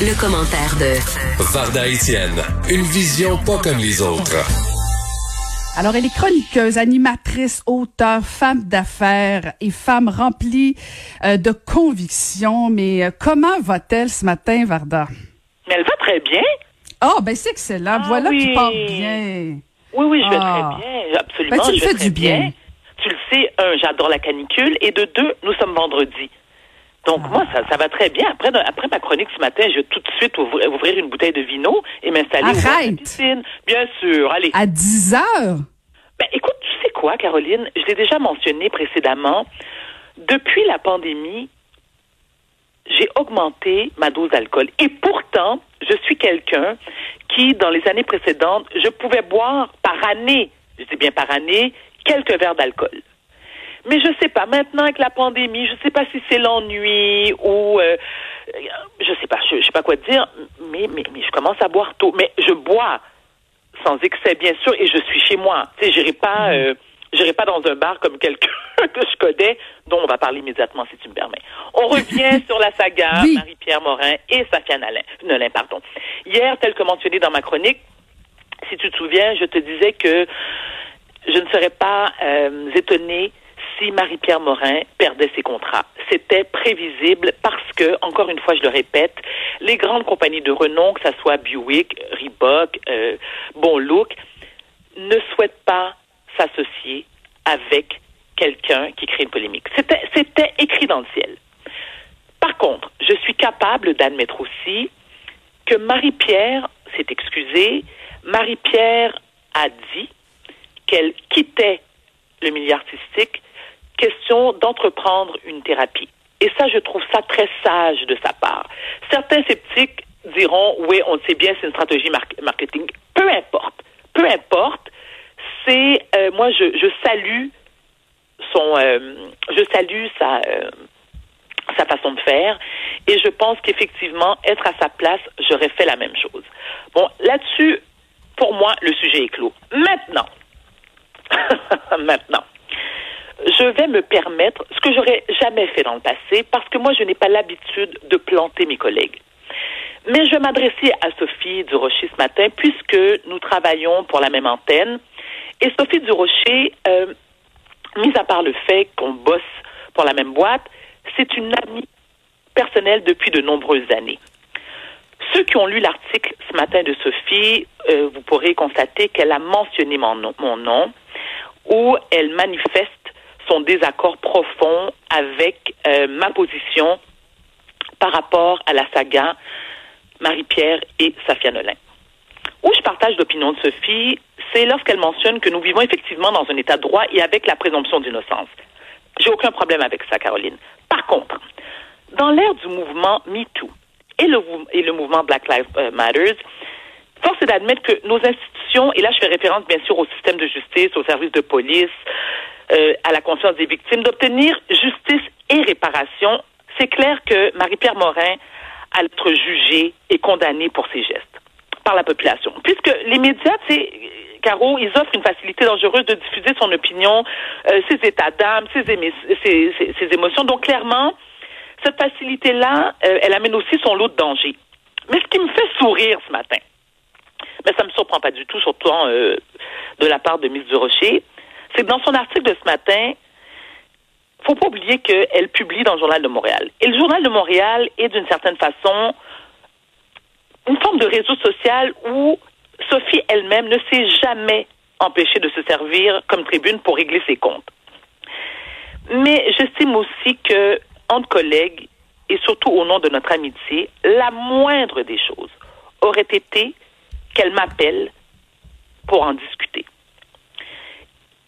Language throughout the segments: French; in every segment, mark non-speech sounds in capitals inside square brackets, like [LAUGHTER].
Le, commentaire de Varda Etienne, une vision pas comme les autres. Alors, elle est chroniqueuse, animatrice, auteure, femme d'affaires et femme remplie euh, de convictions. Mais euh, comment va-t-elle ce matin, Varda? Mais elle va très bien. Oh, ben c'est excellent. Ah voilà oui. qui part bien. Oui, oui, je vais Ah. très bien. Absolument. Ben, tu me je fais du bien. Tu le sais, un, j'adore la canicule. Et de deux, nous sommes vendredi. Donc, Ah. moi, ça, ça va très bien. Après, après ma chronique ce matin, je vais tout de suite ouvrir, ouvrir une bouteille de vino et m'installer de la piscine. Bien sûr. Allez. À 10 heures? Ben, écoute, tu sais quoi, Caroline? Je l'ai déjà mentionné précédemment. Depuis la pandémie, j'ai augmenté ma dose d'alcool. Et pourtant, je suis quelqu'un qui, dans les années précédentes, je pouvais boire par année, je dis bien par année, quelques verres d'alcool. Mais je sais pas, maintenant avec la pandémie, je sais pas si c'est l'ennui ou euh, je sais pas, je, je sais pas quoi te dire, mais, mais, mais je commence à boire tôt. Mais je bois sans excès, bien sûr, et je suis chez moi. Tu sais, j'irai pas, euh, j'irai pas dans un bar comme quelqu'un [LAUGHS] que je connais, dont on va parler immédiatement, si tu me permets. On revient [LAUGHS] sur la saga Oui. Marie-Pierre Morin et Safia Nolin, Nolin, pardon. Hier, tel que mentionné dans ma chronique, si tu te souviens, je te disais que je ne serais pas euh, étonnée si Marie-Pierre Morin perdait ses contrats. C'était prévisible parce que, encore une fois, je le répète, les grandes compagnies de renom, que ce soit Buick, Reebok, euh, Bon Look, ne souhaitent pas s'associer avec quelqu'un qui crée une polémique. C'était, écrit dans le ciel. Par contre, je suis capable d'admettre aussi que Marie-Pierre s'est excusée. Marie-Pierre a dit qu'elle quittait le milieu artistique, question d'entreprendre une thérapie. Et ça, je trouve ça très sage de sa part. Certains sceptiques diront, oui, on sait bien, c'est une stratégie mar- marketing. Peu importe. Peu importe. C'est, euh, moi, je, je salue son, euh, je salue sa, euh, sa façon de faire. Et je pense qu'effectivement, être à sa place, j'aurais fait la même chose. Bon, là-dessus, pour moi, le sujet est clos. Maintenant, [LAUGHS] maintenant, je vais me permettre ce que j'aurais jamais fait dans le passé parce que moi, je n'ai pas l'habitude de planter mes collègues. Mais je vais m'adresser à Sophie Durocher ce matin puisque nous travaillons pour la même antenne. Et Sophie Durocher, euh, mis à part le fait qu'on bosse pour la même boîte, c'est une amie personnelle depuis de nombreuses années. Ceux qui ont lu l'article ce matin de Sophie, euh, vous pourrez constater qu'elle a mentionné mon nom, mon nom, où elle manifeste son désaccord profond avec euh, ma position par rapport à la saga Marie-Pierre et Safia Nolin. Où je partage l'opinion de Sophie, c'est lorsqu'elle mentionne que nous vivons effectivement dans un état de droit et avec la présomption d'innocence. J'ai aucun problème avec ça, Caroline. Par contre, dans l'ère du mouvement MeToo et le, mouvement Black Lives euh, Matters, force est d'admettre que nos institutions, et là je fais référence bien sûr au système de justice, aux services de police, euh, à la conscience des victimes, d'obtenir justice et réparation, c'est clair que Marie-Pierre Morin a être jugée et condamnée pour ses gestes par la population. Puisque les médias, sais, Caro, ils offrent une facilité dangereuse de diffuser son opinion, euh, ses états d'âme, ses- ses- ses émotions. Donc, clairement, cette facilité-là, euh, elle amène aussi son lot de dangers. Mais ce qui me fait sourire ce matin, mais ça me surprend pas du tout, surtout euh, de la part de Miss Durocher, c'est dans son article de ce matin, faut pas oublier qu'elle publie dans le Journal de Montréal. Et le Journal de Montréal est d'une certaine façon une forme de réseau social où Sophie elle-même ne s'est jamais empêchée de se servir comme tribune pour régler ses comptes. Mais j'estime aussi que, entre collègues, et surtout au nom de notre amitié, la moindre des choses aurait été qu'elle m'appelle pour en discuter.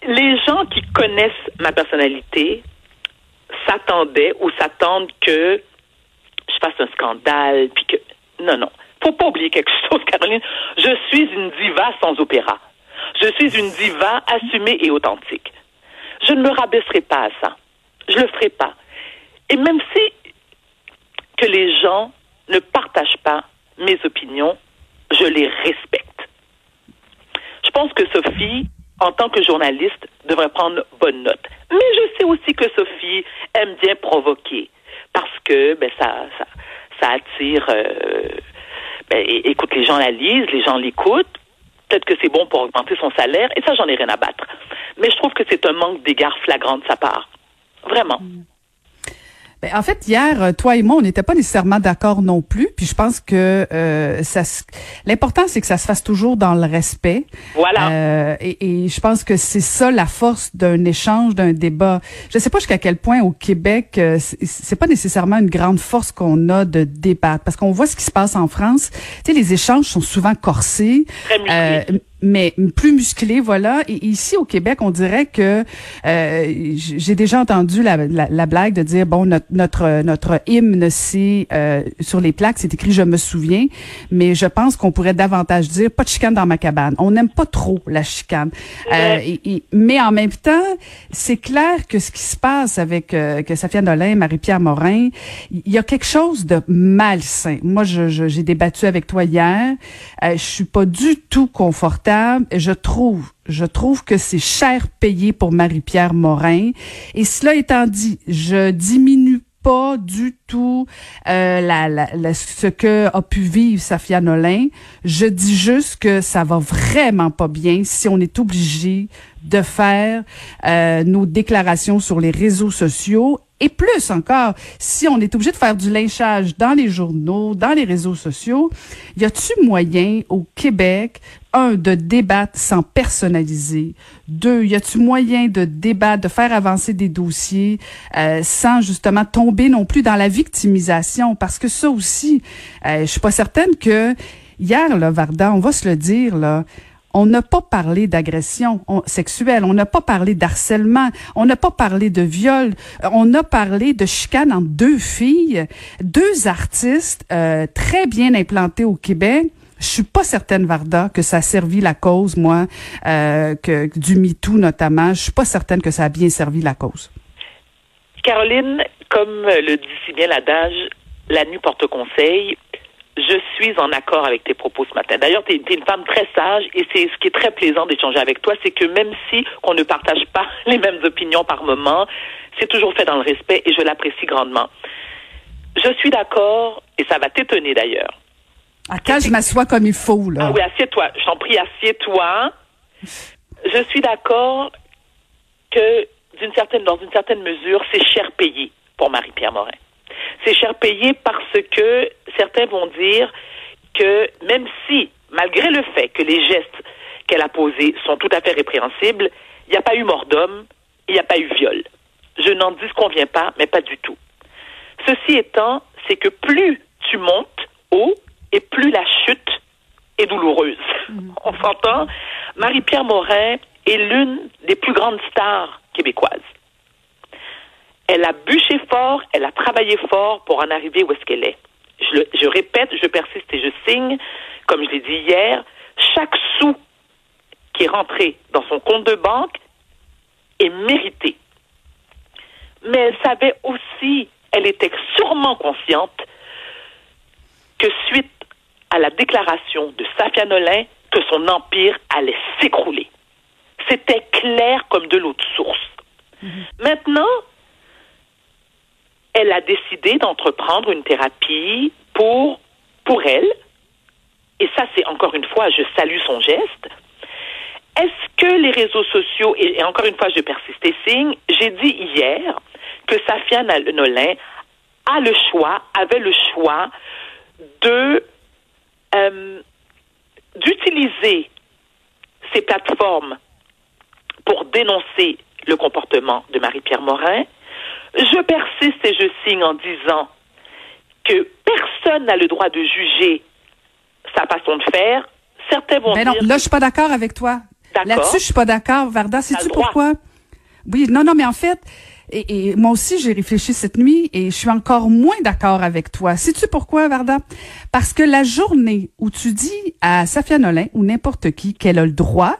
Les gens qui connaissent ma personnalité s'attendaient ou s'attendent que je fasse un scandale, puis que... Non, non. Faut pas oublier quelque [LAUGHS] chose, Caroline. Je suis une diva sans opéra. Je suis une diva assumée et authentique. Je ne me rabaisserai pas à ça. Je le ferai pas. Et même si que les gens ne partagent pas mes opinions, je les respecte. Je pense que Sophie, en tant que journaliste, devrait prendre bonne note. Mais je sais aussi que Sophie aime bien provoquer parce que ben, ça, attire. Euh, ben, écoute, les gens la lisent, les gens l'écoutent. Peut-être que c'est bon pour augmenter son salaire, et ça, j'en ai rien à battre. Mais je trouve que c'est un manque d'égard flagrant de sa part. Vraiment. Mm. Ben, en fait, hier, euh, toi et moi, on n'était pas nécessairement d'accord non plus. Puis je pense que euh, ça, l'important, c'est que ça se fasse toujours dans le respect. Voilà. Euh, et, et, je pense que c'est ça la force d'un échange, d'un débat. Je ne sais pas jusqu'à quel point au Québec, euh, c'est pas nécessairement une grande force qu'on a de débattre, parce qu'on voit ce qui se passe en France. Tu sais, les échanges sont souvent corsés. Très mais plus musclé, voilà. Et ici au Québec, on dirait que euh, j'ai déjà entendu la, la, blague de dire bon notre notre, notre hymne c'est euh, sur les plaques c'est écrit je me souviens, mais je pense qu'on pourrait davantage dire pas de chicane dans ma cabane. On n'aime pas trop la chicane, euh, et, mais en même temps c'est clair que ce qui se passe avec euh, que Safia Nolin, Marie-Pierre Morin, il y a quelque chose de malsain. Moi je j'ai débattu avec toi hier, euh, je suis pas du tout confortable je trouve, je trouve que c'est cher payé pour Marie-Pierre Morin. Et cela étant dit, je diminue pas du tout euh, ce que a pu vivre Safia Nolin. Je dis juste que ça va vraiment pas bien si on est obligé de faire euh, nos déclarations sur les réseaux sociaux et plus encore, si on est obligé de faire du lynchage dans les journaux, dans les réseaux sociaux, y a-tu moyen au Québec, un, de débattre sans personnaliser, deux, y a-tu moyen de débattre, de faire avancer des dossiers euh, sans justement tomber non plus dans la victimisation, parce que ça aussi, euh, je suis pas certaine que hier, là, Varda, on va se le dire, là, on n'a pas parlé d'agression sexuelle, on n'a pas parlé d'harcèlement, on n'a pas parlé de viol, on a parlé de chicane entre deux filles, deux artistes euh, très bien implantés au Québec. Je suis pas certaine, Varda, que ça a servi la cause, moi, euh, que du MeToo notamment. Je suis pas certaine que ça a bien servi la cause. Caroline, comme le dit si bien l'adage, la nuit porte conseil je suis en accord avec tes propos ce matin. D'ailleurs, tu es, une femme très sage et c'est ce qui est très plaisant d'échanger avec toi, c'est que même si on ne partage pas [LAUGHS] les mêmes opinions par moment, c'est toujours fait dans le respect et je l'apprécie grandement. Je suis d'accord, et ça va t'étonner d'ailleurs. À quand je m'assois comme il faut, là? Ah oui, assieds-toi. Je t'en prie, assieds-toi. Je suis d'accord que, d'une certaine, dans une certaine mesure, c'est cher payé pour Marie-Pierre Morin c'est cher payé parce que certains vont dire que même si, malgré le fait que les gestes qu'elle a posés sont tout à fait répréhensibles, il n'y a pas eu mort d'homme, il n'y a pas eu viol. Je n'en disconviens pas, mais pas du tout. Ceci étant, c'est que plus tu montes haut et plus la chute est douloureuse. Mm-hmm. [LAUGHS] On s'entend? Marie-Pierre Morin est l'une des plus grandes stars québécoises. Elle a bûché fort, elle a travaillé fort pour en arriver où est-ce qu'elle est. Je, je répète, je persiste et je signe, comme je l'ai dit hier, chaque sou qui est rentré dans son compte de banque est mérité. Mais elle savait aussi, elle était sûrement consciente que suite à la déclaration de Safia Nolin, que son empire allait s'écrouler. C'était clair comme de l'eau de source. Mm-hmm. Maintenant, elle a décidé d'entreprendre une thérapie pour, elle. Et ça, c'est encore une fois, je salue son geste. Est-ce que les réseaux sociaux, et, encore une fois, je persiste et signe, j'ai dit hier que Safia Nolin a le choix, avait le choix euh, d'utiliser ces plateformes pour dénoncer le comportement de Marie-Pierre Morin, je persiste et je signe en disant que personne n'a le droit de juger sa façon de faire. Certains vont Mais non, là, je suis pas d'accord avec toi. Là-dessus, je suis pas d'accord. Varda, sais-tu pourquoi? Oui, non, non, mais en fait, et, et moi aussi, j'ai réfléchi cette nuit et je suis encore moins d'accord avec toi. Sais-tu pourquoi, Varda? Parce que la journée où tu dis à Safia Nolin ou n'importe qui qu'elle a le droit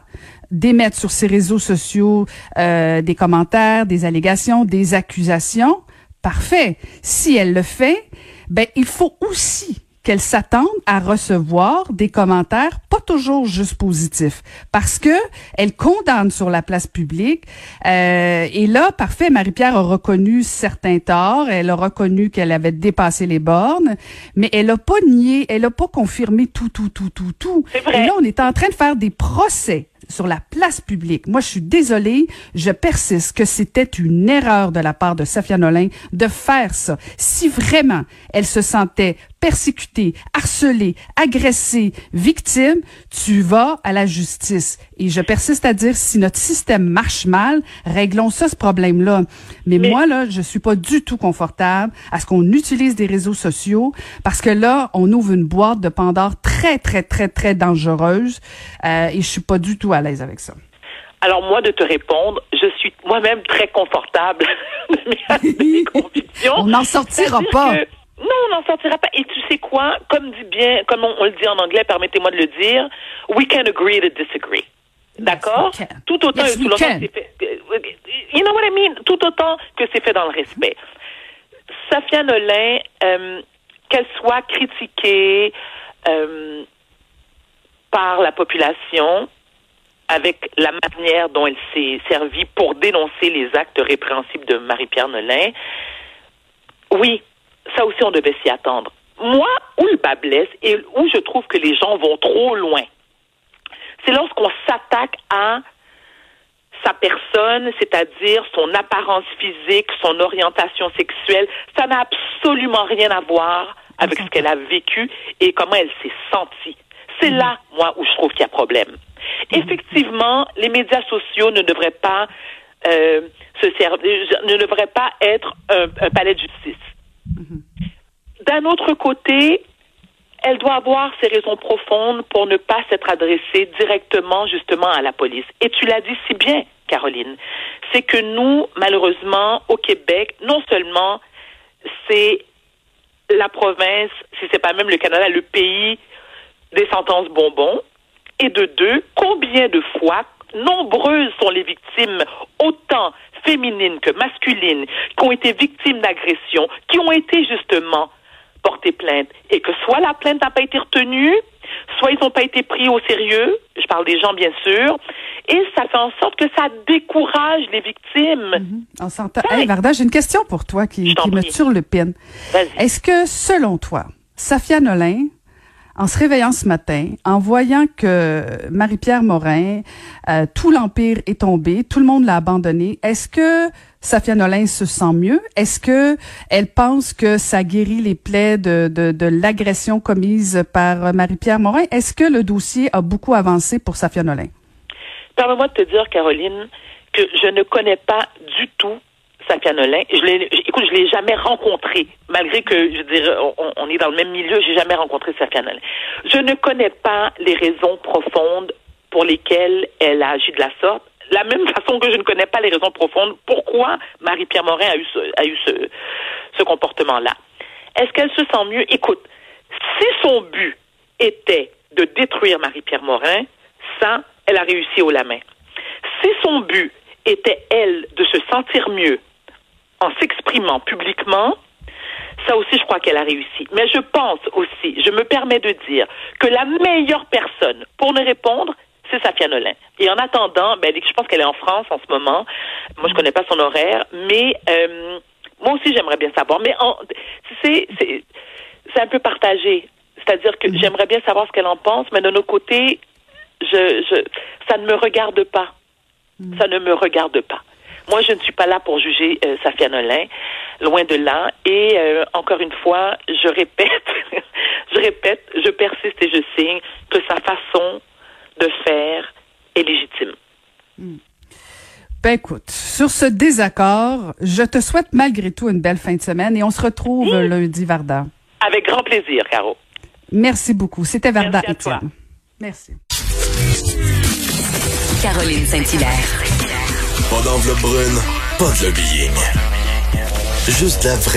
d'émettre sur ses réseaux sociaux euh, des commentaires, des allégations, des accusations, parfait. Si elle le fait, ben il faut aussi qu'elle s'attende à recevoir des commentaires pas toujours juste positifs. Parce que elle condamne sur la place publique. Euh, et là parfait Marie-Pierre a reconnu certains torts. Elle a reconnu qu'elle avait dépassé les bornes. Mais elle a pas nié elle a pas confirmé tout tout tout tout tout. Vrai. et là on est en train de faire des procès sur la place publique. Moi, je suis désolée, je persiste que c'était une erreur de la part de Safia Nolin de faire ça. Si vraiment elle se sentait persécutée, harcelée, agressée, victime, tu vas à la justice. Et je persiste à dire, si notre système marche mal, réglons ça, ce problème-là. Mais, Mais- moi, là, je suis pas du tout confortable à ce qu'on utilise des réseaux sociaux parce que là, on ouvre une boîte de Pandore très, très, très, très dangereuse euh, et je suis pas du tout à l'aise avec ça? Alors moi, de te répondre, je suis moi-même très confortable [LAUGHS] de mes, de mes [LAUGHS] convictions. On n'en sortira pas. que- non, on n'en sortira pas. Et tu sais quoi? Comme dit bien, comme on, on le dit en anglais, permettez-moi de le dire, we can agree to disagree. D'accord? Tout autant Yes, tout que c'est fait. euh, You know what I mean? Tout autant que c'est fait dans le respect. Safia Nolin, euh, qu'elle soit critiquée euh, par la population avec la manière dont elle s'est servie pour dénoncer les actes répréhensibles de Marie-Pierre Nolin, oui, ça aussi on devait s'y attendre. Moi, où le bas blesse et où je trouve que les gens vont trop loin, c'est lorsqu'on s'attaque à sa personne, c'est-à-dire son apparence physique, son orientation sexuelle. Ça n'a absolument rien à voir avec ce qu'elle a vécu et comment elle s'est sentie. C'est là, moi, où je trouve qu'il y a problème. Effectivement, les médias sociaux ne devraient pas euh, se servir, ne devraient pas être un, un palais de justice. D'un autre côté, elle doit avoir ses raisons profondes pour ne pas s'être adressée directement justement à la police. Et tu l'as dit si bien, Caroline, c'est que nous, malheureusement, au Québec, non seulement c'est la province, si c'est pas même le Canada, le pays des sentences bonbons, et de deux, combien de fois, nombreuses sont les victimes, autant féminines que masculines, qui ont été victimes d'agressions, qui ont été justement porter plainte et que soit la plainte n'a pas été retenue, soit ils n'ont pas été pris au sérieux, je parle des gens bien sûr, et ça fait en sorte que ça décourage les victimes. On s'entend. Ouais. Hey, Varda, j'ai une question pour toi qui, qui me turlupine. Est-ce que, selon toi, Safia Nolin, en se réveillant ce matin, en voyant que Marie-Pierre Morin, euh, tout l'empire est tombé, tout le monde l'a abandonné, est-ce que Safia Nolin se sent mieux? Est-ce que elle pense que ça guérit les plaies de, de, de l'agression commise par Marie-Pierre Morin? Est-ce que le dossier a beaucoup avancé pour Safia Nolin? Permets-moi de te dire, Caroline, que je ne connais pas du tout Safia Nolin. Je l'ai, écoute, je l'ai jamais rencontré, malgré que, je dire, on, est dans le même milieu, j'ai jamais rencontré Safia Nolin. Je ne connais pas les raisons profondes pour lesquelles elle a agi de la sorte. La même façon que je ne connais pas les raisons profondes pourquoi Marie-Pierre Morin a eu ce, a eu ce, ce comportement-là. Est-ce qu'elle se sent mieux? Écoute, si son but était de détruire Marie-Pierre Morin, ça, elle a réussi au la main. Si son but était, elle, de se sentir mieux en s'exprimant publiquement, ça aussi, je crois qu'elle a réussi. Mais je pense aussi, je me permets de dire que la meilleure personne pour nous répondre, c'est Safia Nolin. Et en attendant, ben, je pense qu'elle est en France en ce moment. Moi, je connais pas son horaire, mais euh, moi aussi, j'aimerais bien savoir. Mais c'est, un peu partagé. C'est-à-dire que j'aimerais bien savoir ce qu'elle en pense, mais de notre côté, je, je, ça ne me regarde pas. Ça ne me regarde pas. Moi, je ne suis pas là pour juger euh, Safia Nolin, loin de là. Et euh, encore une fois, je répète, [LAUGHS] je répète, je persiste et je signe que sa façon de faire est légitime. Ben écoute, sur ce désaccord, je te souhaite malgré tout une belle fin de semaine et on se retrouve lundi, Varda. Avec grand plaisir, Caro. Merci beaucoup. C'était Varda Merci à toi. Merci. Caroline Saint-Hilaire. Pas d'enveloppe brune, Pas de lobbying. Juste la vraie